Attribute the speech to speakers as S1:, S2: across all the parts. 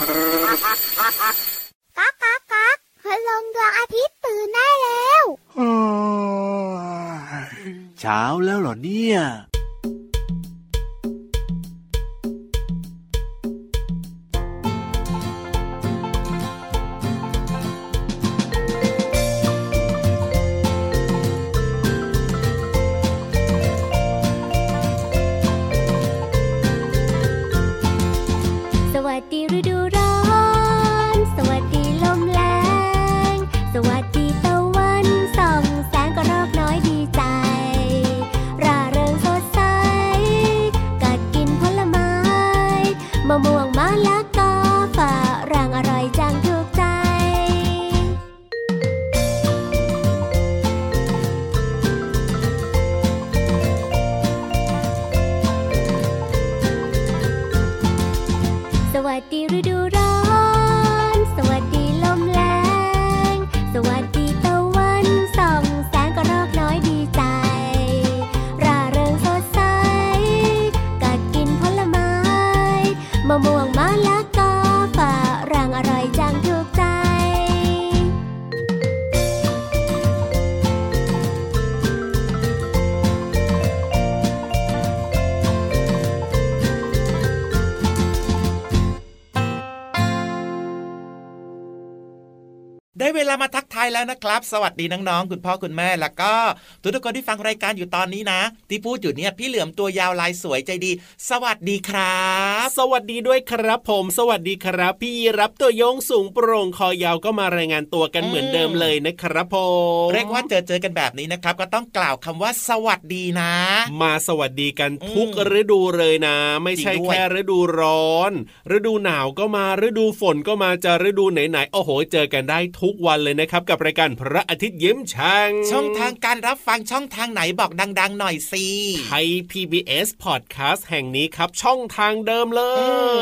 S1: ก๊ากก๊ากก๊ากพลงดวงอาทิตย์ตื่นได้แล้ว
S2: เช้าแล้วเหรอเนี่ย
S3: มาทักทายแล้วนะครับ สวัสดีน้องๆคุณพ่อคุณแม่แล้วก็ทุกคนที่ฟังรายการอยู่ตอนนี้นะ ที่พูดอยู่เนี่ยพี่เหลือมตัวยาวลายสวยใจดี สวัสดีครับ
S4: สวัสดีด้วยครับผม สวัสดีครับ พี่รับตัวโยงสูงโปร่งคอยาวก็มารายงานตัวกันเหมือนเดิมเลยนะครับผม
S3: เรียกว่าเจอเจอกันแบบนี้นะครับ ก็ต้องกล่าวคำว่าสวัสดีนะ
S4: มาสวัสดีกันทุกฤดูเลยนะ ไม่ใช่แค่ฤดูร้อน ฤดูหนาวก็มาฤดูฝนก็มาจะฤดูไหนๆโอ้โห เจอกันได้ทุกวันเลยนะครับ กับรายการพระอาทิตย์ยิ้มช่าง
S3: ช่องทางการรับฟังช่องทางไหนบอกดัง ๆ หน่อยสิ
S4: ไทย PBS Podcast แห่งนี้ครับ ช่องทางเดิมเล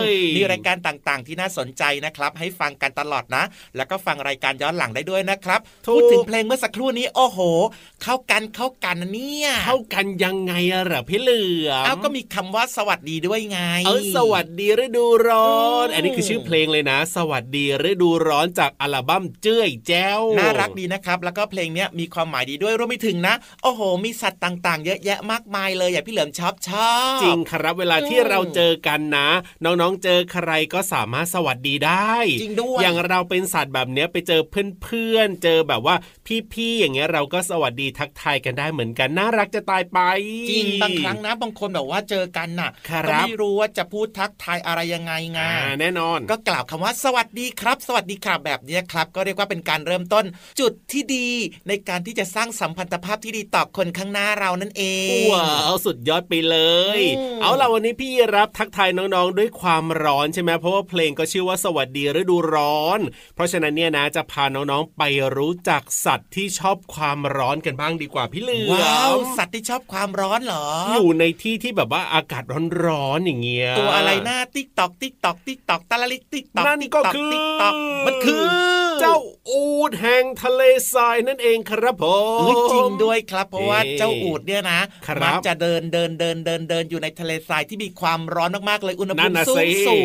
S4: ย
S3: มีรายการต่างๆ ที่น่าสนใจนะครับ ให้ฟังกันตลอดนะ แล้วก็ฟังรายการย้อนหลังได้ด้วยนะครับพูดถึงเพลงเมื่อสักครู่นี้โอ้โห เข้ากันเข้ากันเนี่ย
S4: เข้ากันยังไงอะเหรอพี่เหลือ
S3: มเอาก็มีคำว่าสวัสดีด้วยไง
S4: เออสวัสดีฤดูร้อน อันนี้คือชื่อเพลงเลยนะ สวัสดีฤดูร้อนจากอัลบั้มเจ้ยแจ้ว
S3: น่ารักดีนะครับแล้วก็เพลงนี้มีความหมายดีด้วยรวมไปถึงนะ โอ้โห มีสัตว์ต่างๆ เยอะแยะมากมายเลยอย่าพี่เหลิมชอบชอบ
S4: จริงครับเวลาที่เราเจอกันนะ น้องๆเจอใครก็สามารถสวัสดีได้
S3: จริงด้วย
S4: อย่างเราเป็นสัตว์แบบเนี้ยไปเจอเพื่อนๆเจอแบบว่าพี่ๆอย่างเงี้ยเราก็สวัสดีทักทายกันได้เหมือนกันน่ารักจะตายไป
S3: จริงบางครั้งนะบางคนแบบว่าเจอกันน่ะก็ไม่รู้ว่าจะพูดทักทายอะไรยังไงไง
S4: แน่นอน
S3: ก็กล่าวคำว่าสวัสดีครับ สวัสดีครับแบบนี้ครับ ก็เรียกว่าเป็นการเริ่มต้นจุดที่ดีในการที่จะสร้างสัมพันธภาพที่ดีต่อคนข้างหน้าเรานั่นเอง
S4: ว้าวสุดยอดไปเลย เอาล่ะวันนี้พี่รับทักทายน้องๆ ด้วยความร้อนใช่ไหมเพราะว่าเพลงก็ชื่อว่าสวัสดีฤดูร้อน เพราะฉะนั้นเนี่ยนะจะพาน้องๆไปรู้จักสัตว์ที่ชอบความร้อนกันบ้างดีกว่าพี่เหลือ
S3: ว้าวสัตว์ที่ชอบความร้อนเหรอ
S4: อยู่ในที่ที่แบบว่าอากาศร้อนๆอย่างเงี้ย
S3: ตัวอะไรหน้าติ๊กตอกติ๊กตอกติ๊กตอกตะลิกติ๊กตอก
S4: นั่นก็คือ
S3: ติ๊กตอกมันคือ
S4: เจ้าอูดแห่งทะเลทรายนั่นเองครับผม
S3: จริงด้วยครับ เพราะว่าเจ้าอูดเนี่ยนะมักจะเดินเดินเดินเดินเดินอยู่ในทะเลทรายที่มีความร้อนมากๆเลยอุณหภูมิสูงสู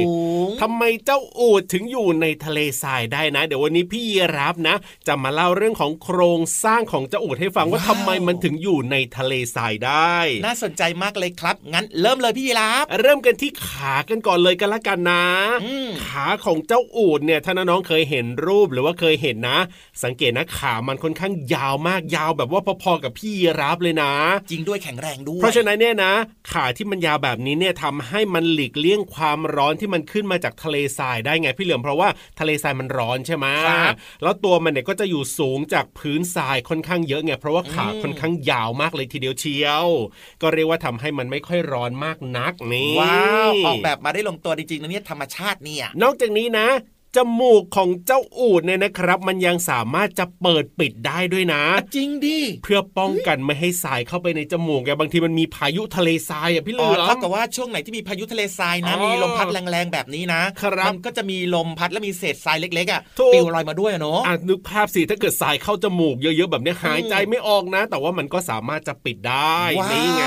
S3: ง
S4: ทำไมเจ้าอูดถึงอยู่ในทะเลทรายได้นะ เดี๋ยววันนี้พี่รับนะ จะมาเล่าเรื่องของโครงสร้างของเจ้าอูดให้ฟังว่าทำไมมันถึงอยู่ในทะเลทรายได้
S3: น่าสนใจมากเลยครับ งั้นเริ่มเลยพี่รับ
S4: เริ่มกันที่ขากันก่อนเลยกันละกันนะ ขาของเจ้าอูดเนี่ยถ้าน้องๆเคยเห็นรูปหรือว่าเคยเห็นนะ สังเกตนะขามันค่อนข้างยาวมากยาวแบบว่าพอๆกับพี่รับเลยนะ
S3: จริงด้วยแข็งแรงด้วย
S4: เพราะฉะนั้นเนี่ยนะ ขาที่มันยาวแบบนี้เนี่ยทำให้มันหลีกเลี่ยงความร้อนที่มันขึ้นมาจากทะเลทรายได้ไงพี่เหลือมเพราะว่าทะเลทรายมันร้อนใช่ไหมแล้วตัวมันเนี่ยก็จะอยู่สูงจากพื้นทรายค่อนข้างเยอะไงเพราะว่าขาค่อนข้างยาวมากเลยทีเดียวเชียว ก็เรียกว่าทำให้มันไม่ค่อยร้อนมากนักนี่
S3: ว้าวออกแบบมาได้ลงตัวจริงๆนะเนี่ยธรรมชาติเนี่ย
S4: นอกจากนี้นะ จมูกของเจ้าอูดเนี่ยนะครับ มันยังสามารถจะเปิดปิดได้ด้วยนะ
S3: จริงดิ
S4: เพื่อป้องกันไม่ให้ทรายเข้าไปในจมูกไงบางทีมันมีพายุทะเลทรายอะพี่เห
S3: อ๋
S4: ลื
S3: อ
S4: อ
S3: เท่ามกับว่าช่วงไหนที่มีพายุทะเลทรายนะ
S4: อ๋อ
S3: มีลมพัดแรงๆแบบนี้นะครับมันก็จะมีลมพัดแล้วมีเศษทรายเล็กๆอะ
S4: ถูก
S3: ปลิวลอยมาด้วยอะเนาะ
S4: อะนึกภาพสิถ้าเกิดทรายเข้าจมูกเยอะๆแบบเนี้ยหายใจไม่ออกนะ แต่ว่ามันก็สามารถจะปิดได้
S3: ว้าว
S4: นี่ไง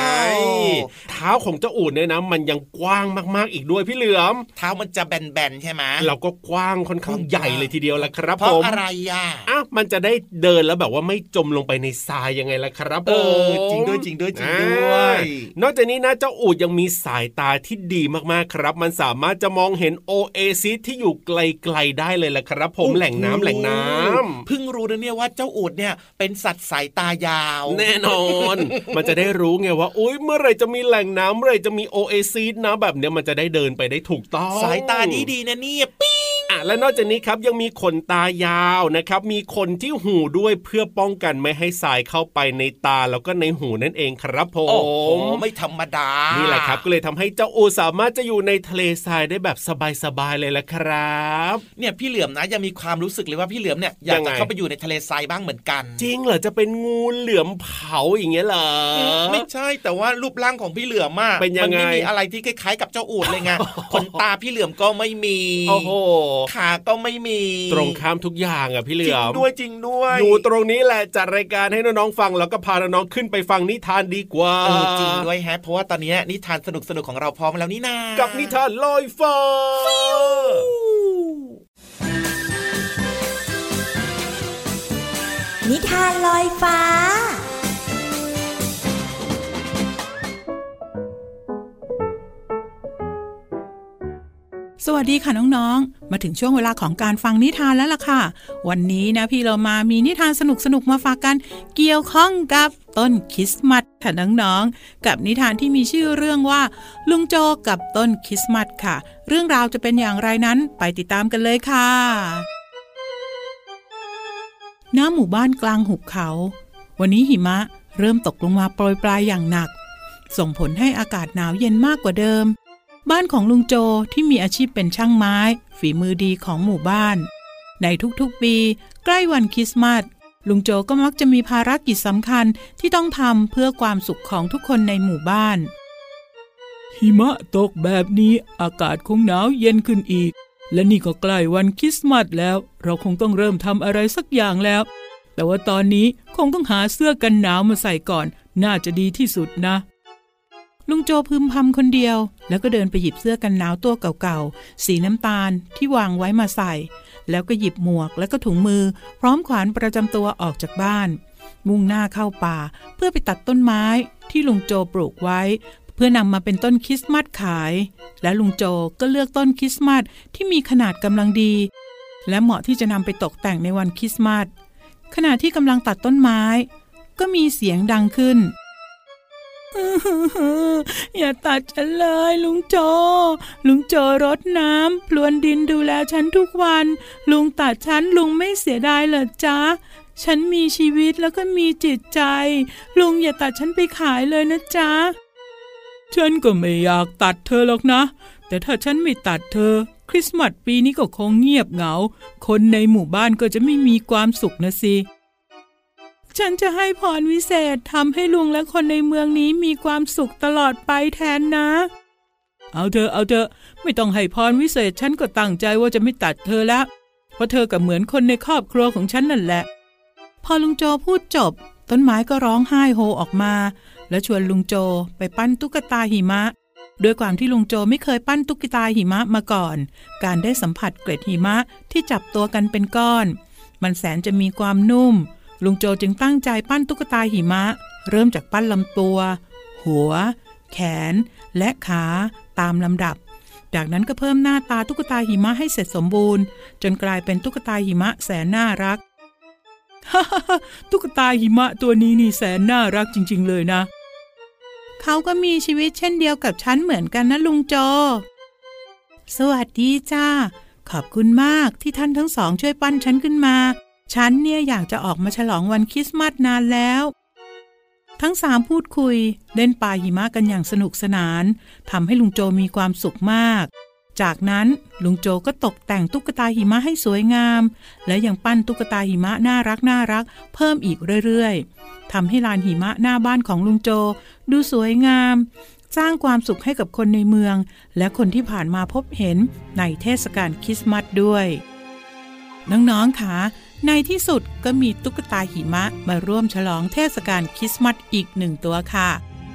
S4: เท้าของเจ้าอูดเนี่ยนะ มันยังกว้างมากๆอีกด้วยพี่เหลือม
S3: เท้ามันจะแบนๆใช่ไหม
S4: เราก็กว้างค่อนข้างใหญ่เลยทีเดียวละครับ
S3: เพราะ
S4: ผม
S3: อะไรอะ
S4: อะมันจะได้เดินแล้วแบบว่าไม่จมลงไปในทรายยังไงล่ะครับ
S3: เอ
S4: ผ
S3: อ
S4: ม
S3: จริงด้วยจริงด้วยจริงด้วย
S4: อ่านอกจากนี้นะเจ้าอูดยังมีสายตาที่ดีมากๆครับ มันสามารถจะมองเห็นโอเอซิสที่อยู่ไกลๆได้เลยล่ะครับ ผมแหล่งน้ำแหล่งน้ำ
S3: เพิ่งรู้นะเนี่ยว่าเจ้าอูดเนี่ยเป็นสัตว์สายตายาว
S4: แน่นอน มันจะได้รู้ไงว่าอุ้ยเมื่อไหรจะมีแหล่งน้ำเมื่อไหรจะมีโอเอซีนะแบบเนี้ยมันจะได้เดินไปได้ถูกต้อง
S3: สายตาดีดีๆนะเนี่ยปิ๊ง
S4: อะและนอกจากนี้ครับยังมีขนตายาวนะครับ มีขนที่หูด้วยเพื่อป้องกันไม่ให้สายเข้าไปในตาแล้วก็ในหูนั่นเองครับผ
S3: โอ้โห
S4: ม
S3: ไม่ธรรมดา
S4: นี่
S3: นี่
S4: แหละครับก็เลยทำให้เจ้าอูสามารถจะอยู่ในทะเลทรายได้แบบสบายๆเลยละครับ
S3: เนี่ยพี่เหลือมนะยังมีความรู้สึกเลยว่าพี่เหลือมเนี่ยอยาก
S4: ยังไง
S3: จะเข้าไปอยู่ในทะเลทรายบ้างเหมือนกัน
S4: จริงเหรอจะเป็นงูเหลือมเผาอย่างเงี้ยเหรอ
S3: ไม่ใช่แต่ว่ารูปร่างของพี่เหลือมอะ
S4: เป็นยังไง
S3: มัไม่มีอะไรที่คล้ายๆกับเจ้าอูดเลยไงขนตาพี่เหลือมก็ไม่มี
S4: โอ้โห
S3: ขาก็ไม่มี
S4: ตรงข้ามทุกอย่างอะพี่เหลื
S3: จริ
S4: องม
S3: ด้วยจริงด้วย
S4: อยู่ตรงนี้แหละจัดรายการให้น้องๆฟังแล้วก็พาน้องๆขึ้นไปฟังนิทานดีกว่า
S3: เออจริงด้วยแฮะเพราะว่าตอนนี้นิทานสนุกๆของเราพร้อมแล้วนี่นา
S4: กั
S3: กับ
S4: นิทานลอยฟ้า
S5: นิทานลอยฟ้า
S6: สวัสดีค่ะน้องๆ มาถึงช่วงเวลาของการฟังนิทานแล้วล่ะค่ะ วันนี้นะพี่เรามามีนิทานสนุกๆมาฝากกันเกี่ยวข้องกับต้นคริสต์มาสค่ะน้องๆ กับนิทานที่มีชื่อเรื่องว่า ลุงโจกับต้นคริสต์มาสค่ะ เรื่องราวจะเป็นอย่างไรนั้นไปติดตามกันเลยค่ะณหมู่บ้านกลางหุบเขา วันนี้หิมะเริ่มตกลงมาโปรยปลายอย่างหนัก ส่งผลให้อากาศหนาวเย็นมากกว่าเดิม บ้านของลุงโจที่มีอาชีพเป็นช่างไม้ ฝีมือดีของหมู่บ้าน ในทุกๆปี ใกล้วันคริสต์มาสลุงโจก็มักจะมีภารกิจสำคัญที่ต้องทำเพื่อความสุขของทุกคนในหมู่บ้าน หิมะตกแบบนี้อากาศคงหนาวเย็นขึ้นอีก และนี่ก็ใกล้วันคริสต์มาสแล้ว เราคงต้องเริ่มทำอะไรสักอย่างแล้ว แต่ว่าตอนนี้คงต้องหาเสื้อกันหนาวมาใส่ก่อน น่าจะดีที่สุดนะ ลุงโจพึมพำคนเดียว แล้วก็เดินไปหยิบเสื้อกันหนาวตัวเก่าๆ สีน้ำตาลที่วางไว้มาใส่ แล้วก็หยิบหมวกและก็ถุงมือ พร้อมขวานประจำตัวออกจากบ้าน มุ่งหน้าเข้าป่าเพื่อไปตัดต้นไม้ที่ลุงโจปลูกไว้ เพื่อนำมาเป็นต้นคริสต์มาสขาย และลุงโจก็เลือกต้นคริสต์มาสที่มีขนาดกำลังดี และเหมาะที่จะนำไปตกแต่งในวันคริสต์มาสขณะที่กำลังตัดต้นไม้ ก็มีเสียงดังขึ้น อย่าตัดฉันเลย ลุงโจ ลุงโจรดน้ำพลวนดินดูแลฉันทุกวัน ลุงตัดฉันลุงไม่เสียดายเหรอจ๊ะ ฉันมีชีวิตแล้วก็มีจิตใจ ลุงอย่าตัดฉันไปขายเลยนะจ๊ะ ฉันก็ไม่อยากตัดเธอหรอกนะ แต่ถ้าฉันไม่ตัดเธอ คริสต์มาสปีนี้ก็คงเงียบเหงา คนในหมู่บ้านก็จะไม่มีความสุขนะสิ ฉันจะให้พรวิเศษทำให้ลุงและคนในเมืองนี้มีความสุขตลอดไปแทนนะ เอาเถอะเอาเถอะไม่ต้องให้พรวิเศษฉันก็ตั้งใจว่าจะไม่ตัดเธอแล้วเพราะเธอกับเหมือนคนในครอบครัวของฉันนั่นแหละ พอลุงโจพูดจบ ต้นไม้ก็ร้องไห้โฮออกมา และชวนลุงโจไปปั้นตุ๊กตาหิมะด้วยความที่ลุงโจไม่เคยปั้นตุ๊กตาหิมะมาก่อน การได้สัมผัสเกล็ดหิมะที่จับตัวกันเป็นก้อน มันแสนจะมีความนุ่ม ลุงโจจึงตั้งใจปั้นตุ๊กตาหิมะ เริ่มจากปั้นลำตัว หัว แขน และขาตามลำดับ จากนั้นก็เพิ่มหน้าตาตุ๊กตาหิมะให้เสร็จสมบูรณ์ จนกลายเป็นตุ๊กตาหิมะแสนน่ารักตุ๊กตาหิมะตัวนี้นี่แสนน่ารักจริง ๆ เลยนะ เขาก็มีชีวิตเช่นเดียวกับฉันเหมือนกันนะลุงโจ สวัสดีจ้า ขอบคุณมากที่ท่านทั้งสองช่วยปั้นฉันขึ้นมา ฉันเนี่ยอยากจะออกมาฉลองวันคริสต์มาสนานแล้ว ทั้งสามพูดคุยเล่นปาหิมะกันอย่างสนุกสนานทำให้ลุงโจมีความสุขมาก จากนั้นลุงโจก็ตกแต่งตุ๊กตาหิมะให้สวยงาม และยังปั้นตุ๊กตาหิมะน่ารักน่ารัก เพิ่มอีกเรื่อยๆทำให้ลานหิมะหน้าบ้านของลุงโจ ดูสวยงาม สร้างความสุขให้กับคนในเมือง และคนที่ผ่านมาพบเห็นในเทศกาลคริสต์มาสด้วย น้องๆค่ะ ในที่สุดก็มีตุ๊กตาหิมะมาร่วมฉลองเทศกาลคริสต์มาสอีกหนึ่งตัวค่ะ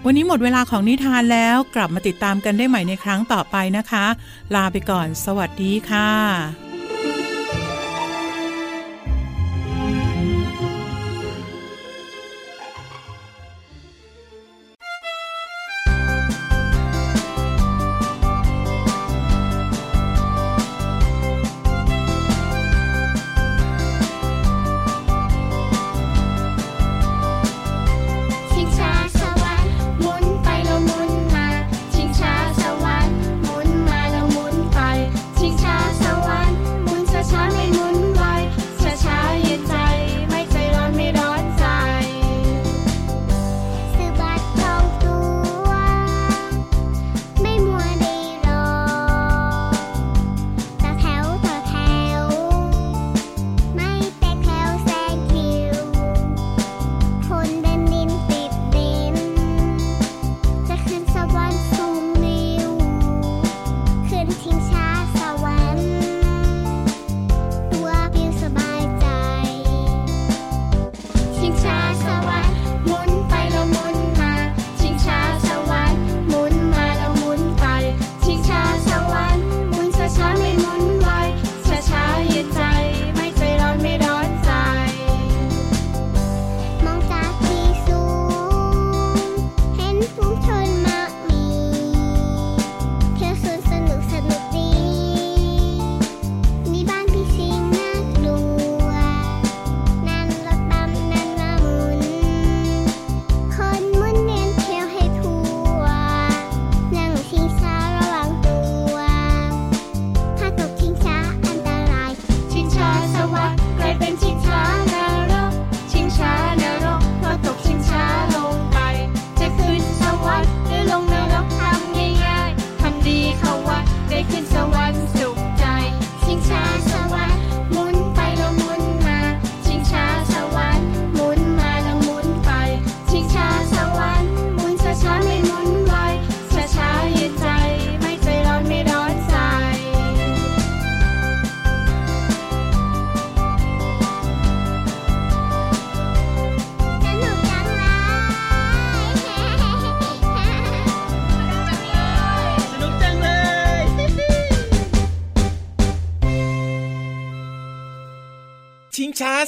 S6: วันนี้หมดเวลาของนิทานแล้วกลับมาติดตามกันได้ใหม่ในครั้งต่อไปนะคะ ลาไปก่อน สวัสดีค่ะ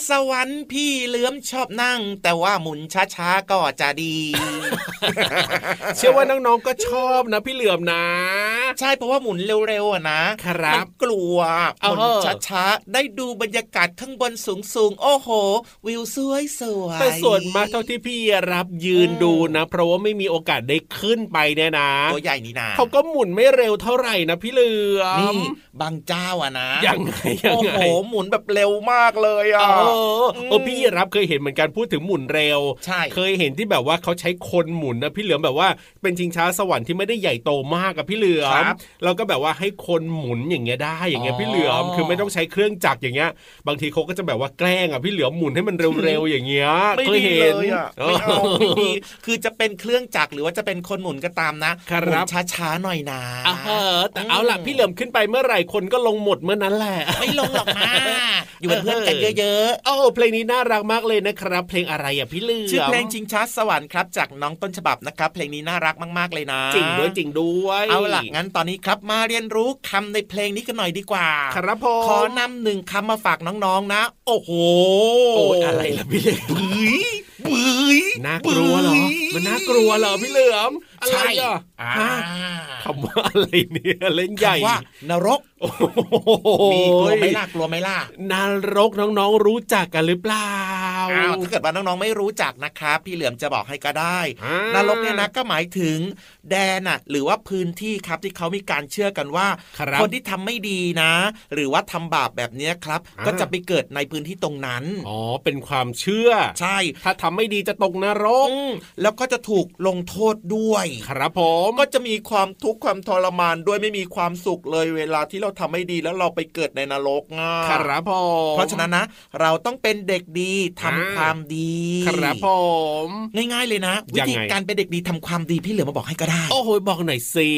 S3: สวรรค์พี่เหลือมชอบนั่ง แต่ว่าหมุนช้าๆก็จะดี
S4: เชื่อว่าน้องๆก็ชอบนะ พี่เหลือมนะ
S3: ใช่เพราะว่าหมุนเร็วๆอะนะครับมันกลัวห
S4: เออ
S3: มุนช้าๆได้ดูบรรยากาศข้างบนสูงๆโอ้โห วิวสวยสวยๆ
S4: แต่ส่วนมากเท่าที่พี่รับยืนดูนะ เพราะว่าไม่มีโอกาสได้ขึ้นไปเนี่ยนะ
S3: ตัวใหญ่นี่นะ
S4: เขาก็หมุนไม่เร็วเท่าไหร่นะพี่เหลือม
S3: นี่บางเจ้าอะนะ
S4: ยังไงยัง
S3: โอ้
S4: ไง
S3: โหหมุนแบบเร็วมากเลย
S4: เอ
S3: อะ
S4: อเออพี่รับเคยเห็นเหมือนกันพูดถึงหมุนเร็ว
S3: ใช่
S4: เคยเห็นที่แบบว่าเขาใช้คนหมุนนะพี่เหลือมแบบว่าเป็นชิงช้าสวรรค์ที่ไม่ได้ใหญ่โตมากกับพี่เหลือ
S3: ครั
S4: ม
S3: บ
S4: แล้วก็แบบว่าให้คนหมุนอย่างเงี้ยได้อย่างเงี้ย
S3: อ๋อ
S4: พี่เหลือมคือไม่ต้องใช้เครื่องจักรอย่างเงี้ย บางทีเขาก็จะแบบว่าแกล้งอะพี่เหลือมหมุนให้มันเร็วๆอย่างเงี้ย
S3: ไม่
S4: เคย
S3: ดี
S4: เห็น
S3: เลยอะไม่เอาไม่ดีคือจะเป็นเครื่องจักรหรือว่าจะเป็นคนหมุนก็ตามนะครับหมุนช้าๆหน่อยนะ
S4: อะเออแต่เอาล่ะพี่เหลือมขึ้นไปเมื่อไหร่คนก็ลงหมดเมื่อนั้นแหละ
S3: ไม่ลงหรอกนะอยู่เป็นเพื่อนกันเยอะ
S4: โอ้เพลงนี้น่ารักมากเลยนะครับ เพลงอะไรอะพี่เหลือม
S3: ๆชื่อเพลงชิงช้าสวรรค์ครับจากน้องต้นฉบับนะครับ เพลงนี้น่ารักมากๆเลยนะ
S4: จริงด้วยจริงด้วย
S3: เอาล่ะงั้นตอนนี้ครับมาเรียนรู้คำในเพลงนี้กันหน่อยดีกว่า
S4: ครับผม
S3: ขอนำหนึ่งคำมาฝากน้องๆนะ โอ้โห
S4: โอ้ยอะไรล่ะพี่เหลือม
S3: บื้ยบื้ย
S4: น่ากลัวเหรอมันน่ากลัวเหรอพี่เหลือม อะไร
S3: ใช่
S4: อะ
S3: อ่า
S4: ฮะคำว่าอะไรเนี่ยเล่นใหญ่
S3: คำว่านรก
S4: โอ้โห
S3: มีกลัวไหม่ล่ะกลัวไหม่ล่ะ
S4: นรกน้องๆรู้จักกันหรือเปล่า
S3: อ้าวถ้าเกิดว่าน้องๆไม่รู้จักนะครับ พี่เหลือมจะบอกให้ก็ได้
S4: อ่าน
S3: รกเนี่ยนะก็หมายถึงแดนน่ะหรือว่าพื้นที่ครับที่เขามีการเชื่อกันว่า
S4: ครับ
S3: คนที่ทำไม่ดีนะ หรือว่าทำบาปแบบเนี้ยครับ
S4: อ่า
S3: ก็จะไปเกิดในพื้นที่ตรงนั้น
S4: อ๋อเป็นความเชื่อ
S3: ใช่
S4: ถ้าทำไม่ดีจะตกนรก
S3: อืมแล้วก็ก็จะถูกลงโทษด้วย
S4: ครับผม
S3: ก็จะมีความทุกข์ความทรมานด้วยไม่มีความสุขเลยเวลาที่เราทำไม่ดีแล้วเราไปเกิดในนรกง่า
S4: ครับผม
S3: เพราะฉะนั้นนะ เราต้องเป็นเด็กดีทำ
S4: อ่า
S3: ความดี
S4: ครับผม
S3: ง่ายๆเลยนะ วิ
S4: ยัง
S3: ธี
S4: ไง
S3: การเป็นเด็กดีทำความดีพี่เหลือมาบอกให้ก็ได้
S4: โอ้โหบอกหน่อยสิ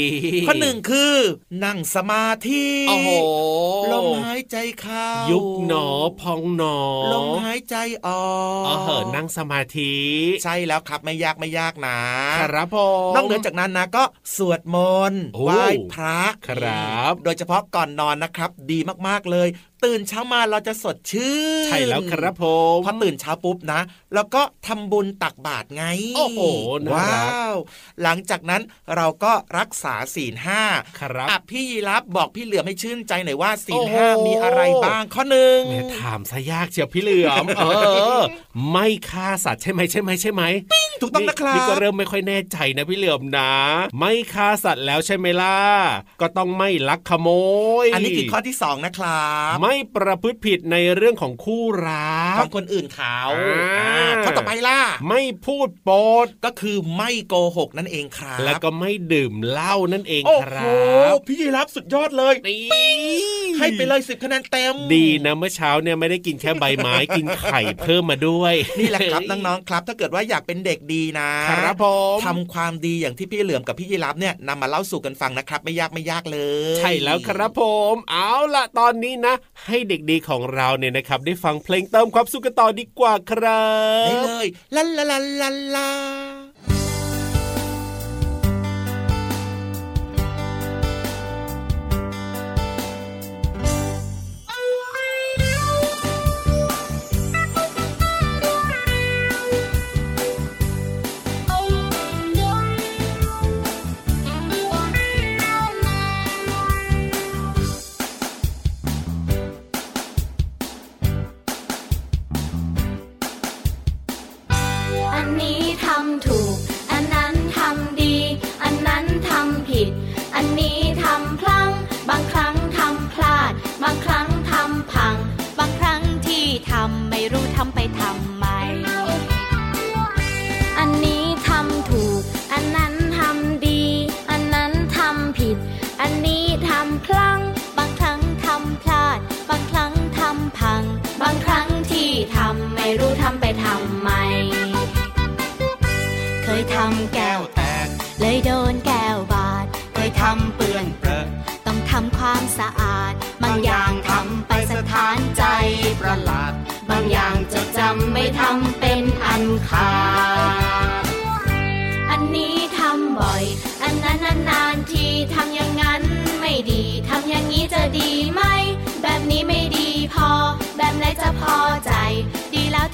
S3: ข้อหนึ่งคือ นั่งสมาธิ
S4: โอ้โห
S3: ลมหายใจเข้า
S4: ยุบหนอพองหนอ
S3: ลมหายใจออก
S4: เออเหอะนั่งสมาธิ
S3: ใช่แล้วครับไม่ยากไม่ยากนะ
S4: ครับผม
S3: นอกเหนือจากนั้นนะก็สวดมนต์
S4: โอ้
S3: ไหว้พระ
S4: ครับ
S3: โดยเฉพาะก่อนนอนนะครับ ดีมากๆเลย ตื่นเช้ามาเราจะสดชื่น
S4: ใช่แล้วครับผม
S3: พอตื่นเช้าปุ๊บนะ แล้วก็ทำบุญตักบาตรไง
S4: โอ้โหน่า
S3: ว้า
S4: รัก
S3: วหลังจากนั้นเราก็รักษาศีลห้า
S4: ครับ
S3: อะพี่ยีรับบอกพี่เหลือมให้ชื่นใจหน่อยว่าศี
S4: โอ้
S3: ล
S4: โห
S3: ห้ามีอะไรบ้างข้อหนึ่ง
S4: แม่ถามซะยากเชียวพี่เหลือมเออ ไม่ฆ่าสัตว์ใช่ไหมใช่ไหมใช่ไหม
S3: ถูกต้องนะครับ
S4: นี่ก็เริ่มไม่ค่อยแน่ใจนะพี่เหลือมนะ ไม่ฆ่าสัตว์แล้วใช่ไหมล่ะก็ต้องไม่ลักขโมย
S3: อันนี้คือข้อที่สองนะครับ
S4: ไม่ประพฤติผิดในเรื่องของคู่รั
S3: ข
S4: ก
S3: องคนอื่นเขา
S4: อ่า
S3: อ่าข้อต่อไปล่ะ
S4: ไม่พูดโปด
S3: ก็คือไม่โกหกนั่นเองครับ
S4: แล้วก็ไม่ดื่มเหล้านั่นเอง
S3: โอ้
S4: ค
S3: โห
S4: รับ
S3: พี่ยีรับสุดยอดเลย
S4: นี่
S3: ให้ไปเลยสิบคะแนนเต็ม
S4: ดีนะเมื่อเช้าเนี่ยไม่ได้กินแค่ใบไม้กินไข่เพิ่มมาด้วย
S3: นี่แหละครับน้องๆครับ ถ้าเกิดว่าอยากเป็นเด็กดีนะครับ
S4: ผม
S3: ทำความดีอย่างที่พี่เหลือมกับพี่ยีรับเนี่ยนำมาเล่าสู่กันฟังนะครับ ไม่ยากไม่ยากเลย
S4: ใช่แล้วครับผม เอาล่ะตอนนี้นะ ให้เด็กดีของเราเนี่ยนะครับ ได้ฟังเพลงเติมความสุขกันต่อดีกว่าครับ
S3: ได้เลยลาลาลาลา
S7: ทำไปทำไม เคยทำแก้วแตก เลยโดนแก้วบาด เคยทำเปื้อนเปรอต้องทำความสะอาด บางอย่างทำไปสถานใจประหลาด บางอย่างจะจำไม่ทำเป็นอันขาด อันนี้ทำบ่อย อันนั้นนานๆทีทำอย่างนั้นไม่ดี ทำอย่างนี้จะดีไหม แบบนี้ไม่ดีพอ แบบไหนจะพอใจดีแล้ว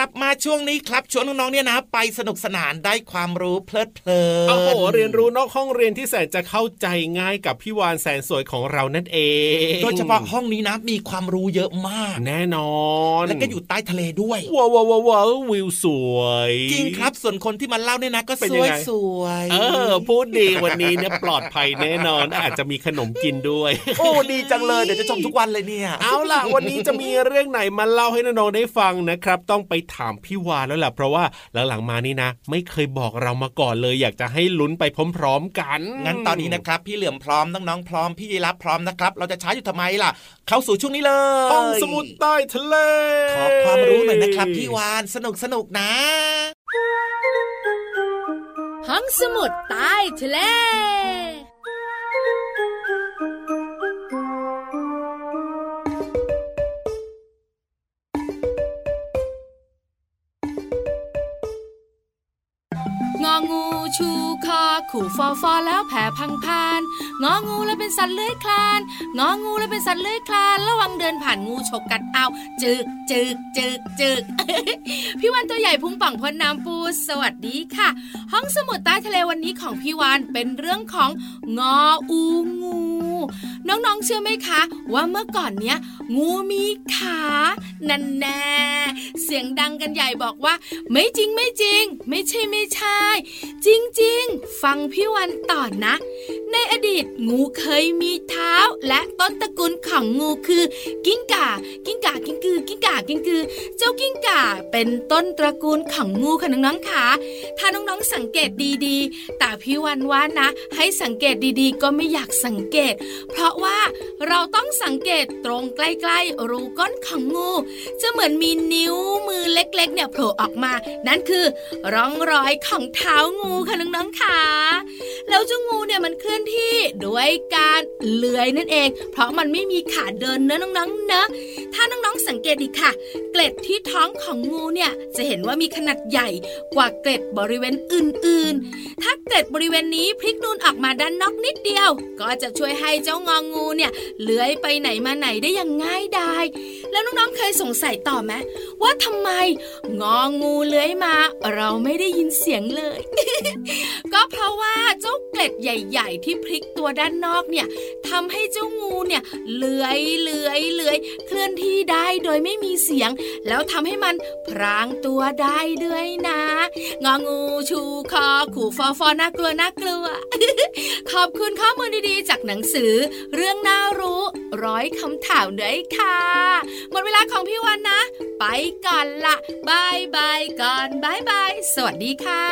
S3: ลับมาช่วงนี้ครับชวนน้องๆเนี่ยนะ ไปสนุกสนานได้ความรู้เพลิดเพลิน
S4: โอ้โหเรียนรู้นอกห้องเรียนที่แสนจะเข้าใจง่ายกับพี่วานแสนสวยของเรานั่นเอง
S3: โดยเฉพาะห้องนี้นะมีความรู้เยอะมาก
S4: แน่นอน
S3: แล้วก็อยู่ใต้ทะเลด้วย
S4: ว้าวว้าวว้าววิวสวย
S3: จริงครับส่วนคนที่มาเล่าเนี่ยนะก็
S4: เป็น
S3: ส
S4: ยัง
S3: วย
S4: ไง
S3: สวย
S4: เออพูดดีวันนี้เนี่ยปลอดภัยแน่นอนอาจจะมีขนมกินด้วย
S3: โอ้ดีจังเลยเดี๋ยวจะชมทุกวันเลยเนี่ย
S4: เอาล่ะวันนี้จะมีเรื่องไหนมาเล่าให้น้องๆได้ฟังนะครับ ต้องไปถามพี่วานแล้วล่ะเพราะว่าหลังๆมานี่นะ ไม่เคยบอกเรามาก่อนเลย อยากจะให้ลุ้นไปพร้อม ๆ กัน
S3: งั้นตอนนี้นะครับพี่เหลือมพร้อมน้องๆพร้อมพี่ยีรับพร้อมนะครับ เราจะช้าอยู่ทำไมล่ะ เข้าสู่ช่วงนี้เลย
S4: ห้องสมุดใต้ทะเล
S3: ขอความรู้หน่อยนะครับพี่วานสนุกสนุกนะ
S5: ห้องสมุดใต้ทะเล งองูชูคอขู่ฟอฟอแล้วแผ่พังพานงองูแล้วเป็นสัตว์เลื้อยคลานงองูแล้วเป็นสัตว์เลื้อยคลาน ระวังเดินผ่านงูฉกกัดเอา จึกจึกจึกจึกพี่วันตัวใหญ่พุงป่องพ้นน้ำปูสวัสดีค่ะ ห้องสมุดใต้ทะเลวันนี้ของพี่วานเป็นเรื่องของงออูงูน้องๆเชื่อไหมคะ ว่าเมื่อก่อนเนี้ย งูมีขานั่นแน่เสียงดังกันใหญ่บอกว่า ไม่จริงไม่จริง ไม่ใช่ไม่ใช่ จริงๆ ฟังพี่วันต่อนะ ในอดีตงูเคยมีเท้า และต้นตระกูลของงูคือ กิ้งก่า กิ้งก่ากิ้งกือ กิ้งก่ากิ้งกือ เจ้ากิ้งก่าเป็นต้นตระกูลของงูค่ะน้องๆค่ะถ้าน้องๆสังเกตดีๆแต่พี่วันว่านะ ให้สังเกตดีๆ ก็ไม่อยากสังเกต เพราะราะว่าเราต้องสังเกตตรงใกล้ๆรูก้นของงู จะเหมือนมีนิ้วมือเล็กๆ เนี่ยโผล่ออกมา นั่นคือร่องรอยของเท้างูค่ะน้องๆค่ะแล้วเจ้างูเนี่ยมันเคลื่อนที่ด้วยการเลื้อยนั่นเอง เพราะมันไม่มีขาเดินเนอะน้องๆเนอะถ้าน้องๆสังเกตดีค่ะ เกล็ดที่ท้องของงูเนี่ยจะเห็นว่ามีขนาดใหญ่กว่าเกล็ดบริเวณอื่นๆ ถ้าเกล็ดบริเวณนี้พลิกนูนออกมาด้านนอกนิดเดียว ก็จะช่วยให้เจ้างองูเนี่ยเลื้อยไปไหนมาไหนได้อย่างง่ายดายแล้วน้องๆเคยสงสัยต่อไหมว่าทำไมงองูเลื้อยมา เราไม่ได้ยินเสียงเลย ก็เพราะว่าเจ้าเกล็ดใหญ่ ๆ ที่พลิกตัวด้านนอกเนี่ยทำให้เจ้างูเนี่ยเลื้อยเลื้อยเลื้อยเคลื่อนที่ได้โดยไม่มีเสียง แล้วทำให้มันพรางตัวได้ด้วยนะ งองูชูคอขู่ฟ่อฟ่อน่ากลัวน่ากลัว ขอบคุณข้อมูลดีๆ จากหนังสือเรื่องน่ารู้ร้อยคำถามด้วยค่ะ หมดเวลาของพี่วันนะ ไปก่อนละ bye bye ก่อน bye bye สวัสดีค่ะ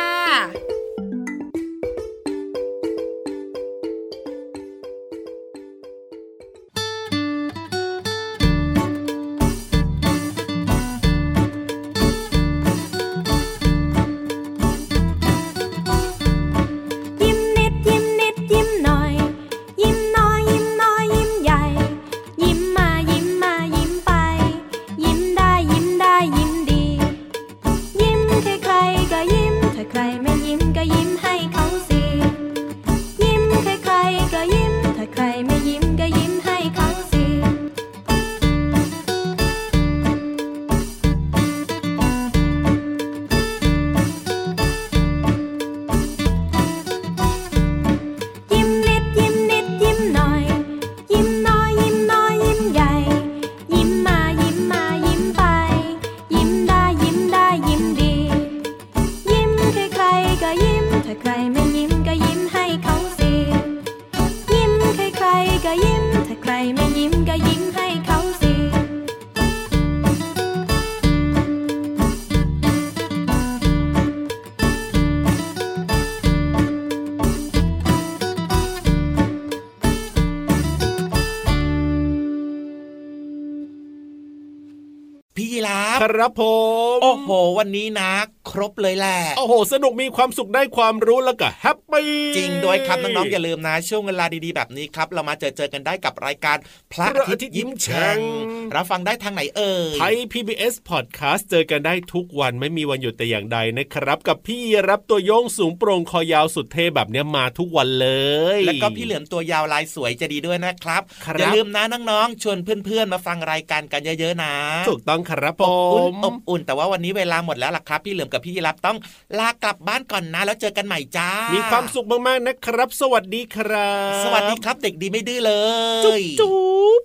S8: ครั
S4: บผม
S3: โอ้โห วันนี้นะ ครบเลยแหละ
S1: โอ้โห สนุกมีความสุขได้ความรู้แล้วก็แฮปปี้
S3: จริงด้วยครับน้องๆอย่าลืมนะ ช่วงเวลาดีๆแบบนี้ครับ เรามาเจอเจอกันได้กับรายการพระอาทิตย์ยิ้มแฉ่งรับฟังได้ทางไหนเอ่ย
S1: ไทย PBS Podcast เจอกันได้ทุกวันไม่มีวันหยุดแต่อย่างใดนะครับ กับพี่ราฟตัวโย่งสูงโปร่งคอยาวสุดเท่แบบเนี้ยมาทุกวันเลย
S3: แล้วก็พี่เหลือมตัวยาวลายสวยใจดีด้วยนะครับ
S1: ครับ
S3: อย่าลืมนะน้องๆชวนเพื่อนๆมาฟังรายการกันเยอะๆนะ
S1: ถูกต้องครับผ
S3: อบอุ่น
S1: ม
S3: อบอุ่นแต่ว่าวันนี้เวลาหมดแล้วล่ะครับพี่เหลือมกับพี่ยีรับต้องลากลับบ้านก่อนนะ แล้วเจอกันใหม่จ้า
S1: มี
S3: มี
S1: ความสุขมากๆนะครับ สวัสดีครับ
S3: สวัสดีครับเด็กดีไม่ดื้อเลย
S1: จุ๊บ